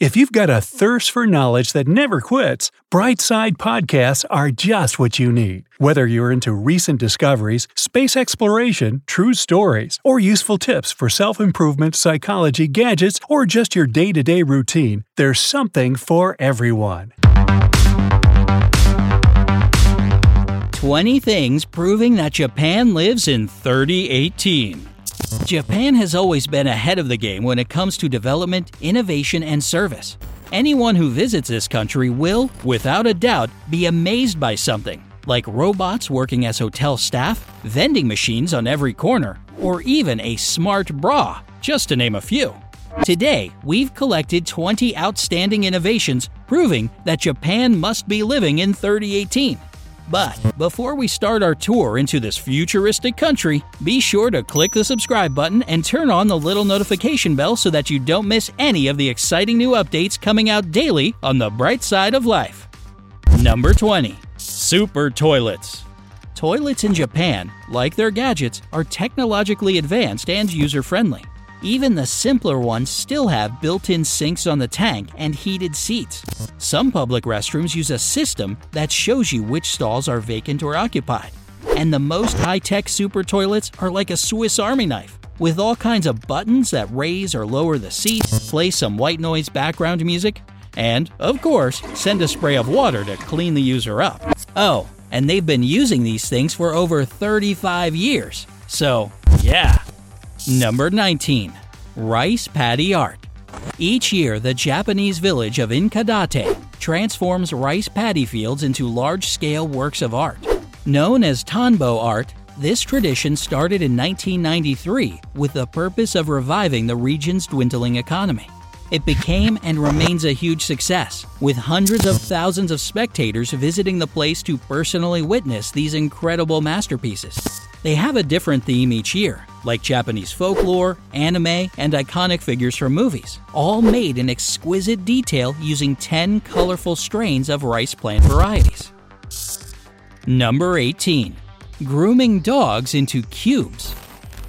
If you've got a thirst for knowledge that never quits, Brightside Podcasts are just what you need. Whether you're into recent discoveries, space exploration, true stories, or useful tips for self improvement, psychology, gadgets, or just your day to day routine, there's something for everyone. 20 things proving that Japan lives in 3018. Japan has always been ahead of the game when it comes to development, innovation, and service. Anyone who visits this country will, without a doubt, be amazed by something, like robots working as hotel staff, vending machines on every corner, or even a smart bra, just to name a few. Today, we've collected 20 outstanding innovations proving that Japan must be living in 3018. But before we start our tour into this futuristic country, be sure to click the subscribe button and turn on the little notification bell so that you don't miss any of the exciting new updates coming out daily on the bright side of life. Number 20 Super Toilets. Toilets in Japan, like their gadgets, are technologically advanced and user friendly. Even the simpler ones still have built in sinks on the tank and heated seats. Some public restrooms use a system that shows you which stalls are vacant or occupied. And the most high tech super toilets are like a Swiss Army knife, with all kinds of buttons that raise or lower the seat, play some white noise background music, and, of course, send a spray of water to clean the user up. Oh, and they've been using these things for over 35 years. So, yeah. Number 19. Rice Paddy Art. Each year, the Japanese village of Inakadate transforms rice paddy fields into large scale works of art. Known as Tanbo art, this tradition started in 1993 with the purpose of reviving the region's dwindling economy. It became and remains a huge success, with hundreds of thousands of spectators visiting the place to personally witness these incredible masterpieces. They have a different theme each year, like Japanese folklore, anime, and iconic figures from movies, all made in exquisite detail using 10 colorful strains of rice plant varieties. Number 18. Grooming dogs into cubes.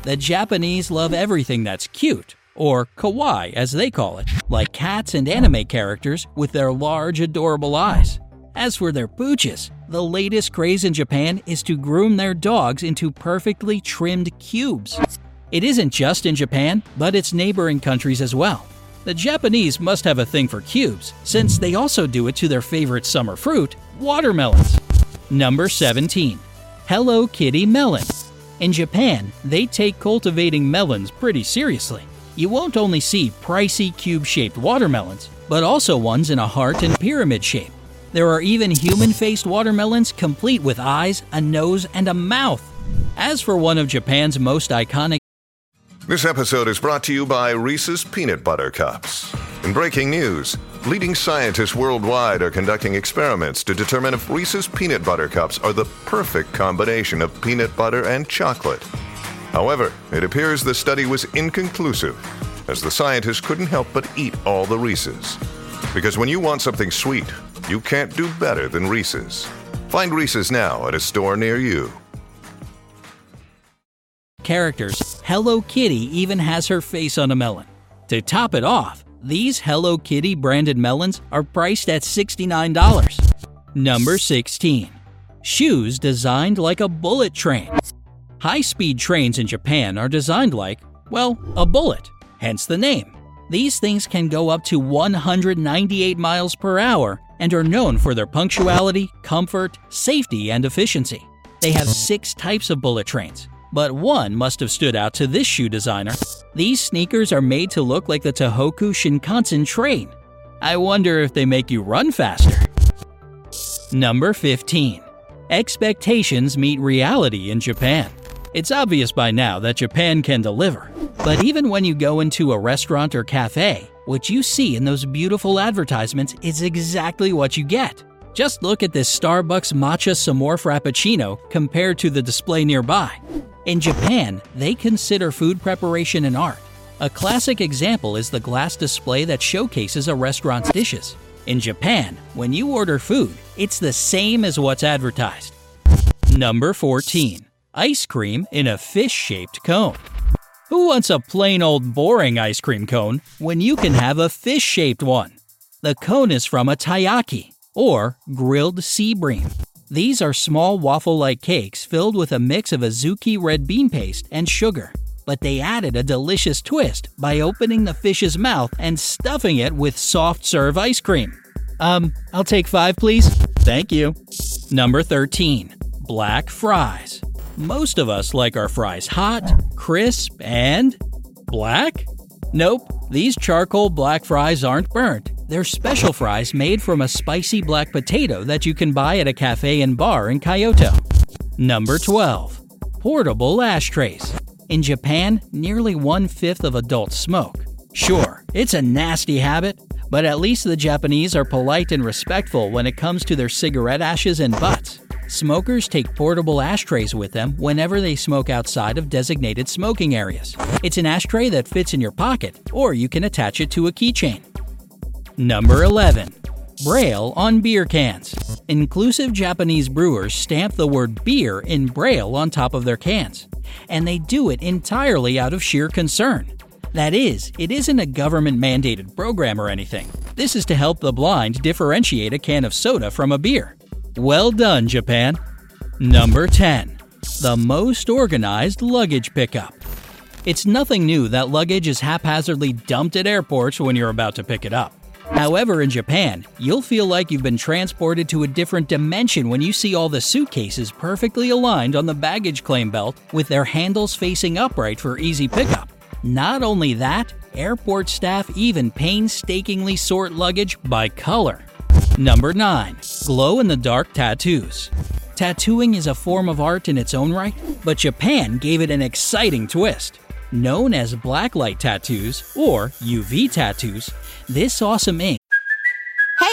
The Japanese love everything that's cute, or kawaii as they call it, like cats and anime characters with their large, adorable eyes. As for their pooches, the latest craze in Japan is to groom their dogs into perfectly trimmed cubes. It isn't just in Japan, but its neighboring countries as well. The Japanese must have a thing for cubes, since they also do it to their favorite summer fruit, watermelons. Number 17. Hello Kitty Melon. In Japan, they take cultivating melons pretty seriously. You won't only see pricey cube shaped watermelons, but also ones in a heart and pyramid shape. There are even human faced watermelons complete with eyes, a nose, and a mouth. As for one of Japan's most iconic This episode is brought to you by Reese's Peanut Butter Cups. In breaking news, leading scientists worldwide are conducting experiments to determine if Reese's Peanut Butter Cups are the perfect combination of peanut butter and chocolate. However, it appears the study was inconclusive, as the scientists couldn't help but eat all the Reese's. Because when you want something sweet, you can't do better than Reese's. Find Reese's now at a store near you. characters, Hello Kitty even has her face on a melon. To top it off, these Hello Kitty branded melons are priced at $69. Number 16. Shoes designed like a bullet train. High speed trains in Japan are designed like, well, a bullet, hence the name. These things can go up to 198 miles per hour and are known for their punctuality, comfort, safety, and efficiency. They have six types of bullet trains, but one must have stood out to this shoe designer. These sneakers are made to look like the Tohoku Shinkansen train. I wonder if they make you run faster. Number 15. Expectations meet reality in Japan. It's obvious by now that Japan can deliver. But even when you go into a restaurant or cafe, What you see in those beautiful advertisements is exactly what you get. Just look at this Starbucks Matcha S'more Frappuccino compared to the display nearby. In Japan, they consider food preparation an art. A classic example is the glass display that showcases a restaurant's dishes. In Japan, when you order food, it's the same as what's advertised. Number 14. Ice cream in a fish shaped cone. Who wants a plain old boring ice cream cone when you can have a fish shaped one? The cone is from a taiyaki, or grilled sea bream. These are small waffle like cakes filled with a mix of azuki red bean paste and sugar. But they added a delicious twist by opening the fish's mouth and stuffing it with soft serve ice cream. Um, I'll take five, please. Thank you. Number 13. Black fries. Most of us like our fries hot, crisp, and black? Nope, these charcoal black fries aren't burnt. They're special fries made from a spicy black potato that you can buy at a cafe and bar in Kyoto. Number 12. Portable ashtrays. In Japan, nearly one fifth of adults smoke. Sure, it's a nasty habit, but at least the Japanese are polite and respectful when it comes to their cigarette ashes and butts. Smokers take portable ashtrays with them whenever they smoke outside of designated smoking areas. It's an ashtray that fits in your pocket, or you can attach it to a keychain. Number 11. Braille on beer cans. Inclusive Japanese brewers stamp the word beer in Braille on top of their cans, and they do it entirely out of sheer concern. That is, it isn't a government mandated program or anything. This is to help the blind differentiate a can of soda from a beer. Well done, Japan. Number 10. The most organized luggage pickup. It's nothing new that luggage is haphazardly dumped at airports when you're about to pick it up. However, in Japan, you'll feel like you've been transported to a different dimension when you see all the suitcases perfectly aligned on the baggage claim belt with their handles facing upright for easy pickup. Not only that, airport staff even painstakingly sort luggage by color. Number 9. Glow in the dark tattoos. Tattooing is a form of art in its own right, but Japan gave it an exciting twist. Known as blacklight tattoos or UV tattoos, this awesome ink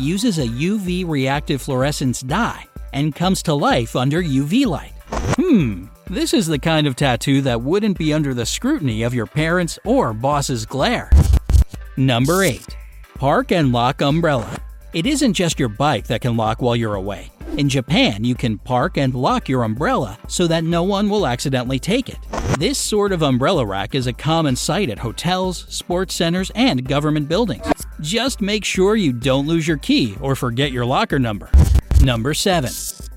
Uses a UV reactive fluorescence dye and comes to life under UV light. Hmm, this is the kind of tattoo that wouldn't be under the scrutiny of your parents or boss's glare. Number 8. Park and lock umbrella. It isn't just your bike that can lock while you're away. In Japan, you can park and lock your umbrella so that no one will accidentally take it. This sort of umbrella rack is a common sight at hotels, sports centers, and government buildings. Just make sure you don't lose your key or forget your locker number. Number 7.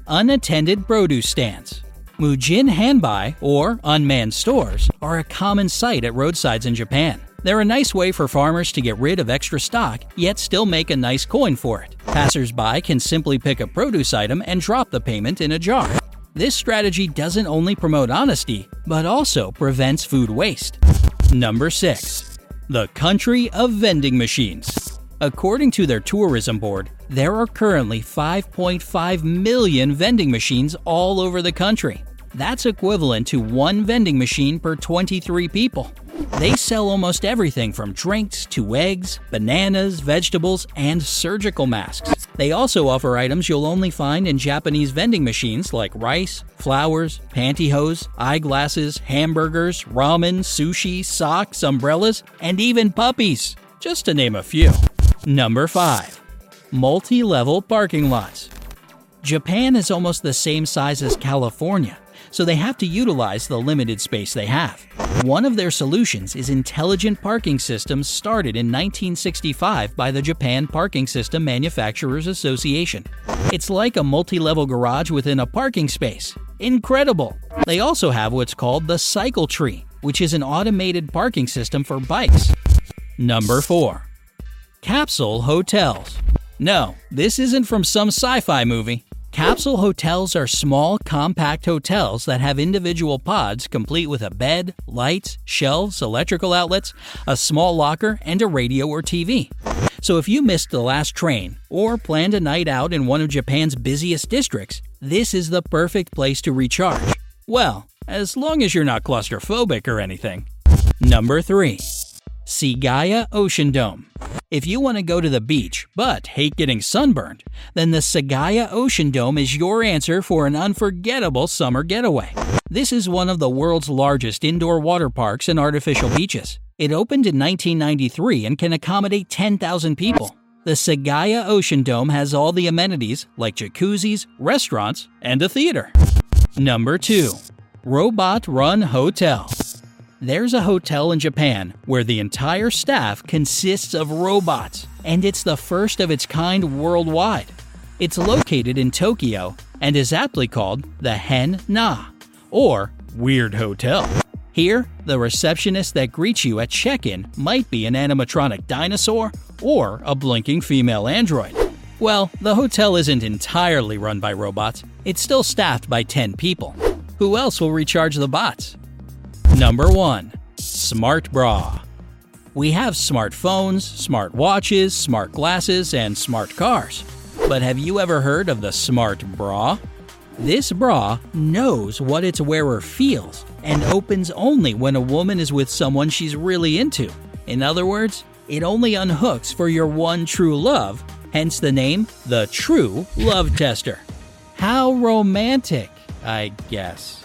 Unattended produce stands. Mujin Hanbai, or unmanned stores, are a common sight at roadsides in Japan. They're a nice way for farmers to get rid of extra stock, yet still make a nice coin for it. Passersby can simply pick a produce item and drop the payment in a jar. This strategy doesn't only promote honesty, but also prevents food waste. Number 6. The Country of Vending Machines. According to their tourism board, there are currently 5.5 million vending machines all over the country. That's equivalent to one vending machine per 23 people. They sell almost everything from drinks to eggs, bananas, vegetables, and surgical masks. They also offer items you'll only find in Japanese vending machines like rice, flowers, pantyhose, eyeglasses, hamburgers, ramen, sushi, socks, umbrellas, and even puppies, just to name a few. Number 5. Multi level parking lots. Japan is almost the same size as California, so they have to utilize the limited space they have. One of their solutions is intelligent parking systems started in 1965 by the Japan Parking System Manufacturers Association. It's like a multi level garage within a parking space. Incredible! They also have what's called the Cycle Tree, which is an automated parking system for bikes. Number 4. Capsule hotels. No, this isn't from some sci fi movie. Capsule hotels are small, compact hotels that have individual pods complete with a bed, lights, shelves, electrical outlets, a small locker, and a radio or TV. So if you missed the last train or planned a night out in one of Japan's busiest districts, this is the perfect place to recharge. Well, as long as you're not claustrophobic or anything. Number 3. Seagaia Ocean Dome. If you want to go to the beach but hate getting sunburned, then the Seagaia Ocean Dome is your answer for an unforgettable summer getaway. This is one of the world's largest indoor water parks and artificial beaches. It opened in 1993 and can accommodate 10,000 people. The Seagaia Ocean Dome has all the amenities like jacuzzis, restaurants, and a theater. Number 2. Robot Run Hotel. There's a hotel in Japan where the entire staff consists of robots, and it's the first of its kind worldwide. It's located in Tokyo and is aptly called the Henn na, or Weird Hotel. Here, the receptionist that greets you at check in might be an animatronic dinosaur or a blinking female android. Well, the hotel isn't entirely run by robots, it's still staffed by 10 people. Who else will recharge the bots? Number 1. Smart Bra. We have smartphones, smart watches, smart glasses, and smart cars. But have you ever heard of the Smart Bra? This bra knows what its wearer feels and opens only when a woman is with someone she's really into. In other words, it only unhooks for your one true love, hence the name the True Love Tester. How romantic, I guess.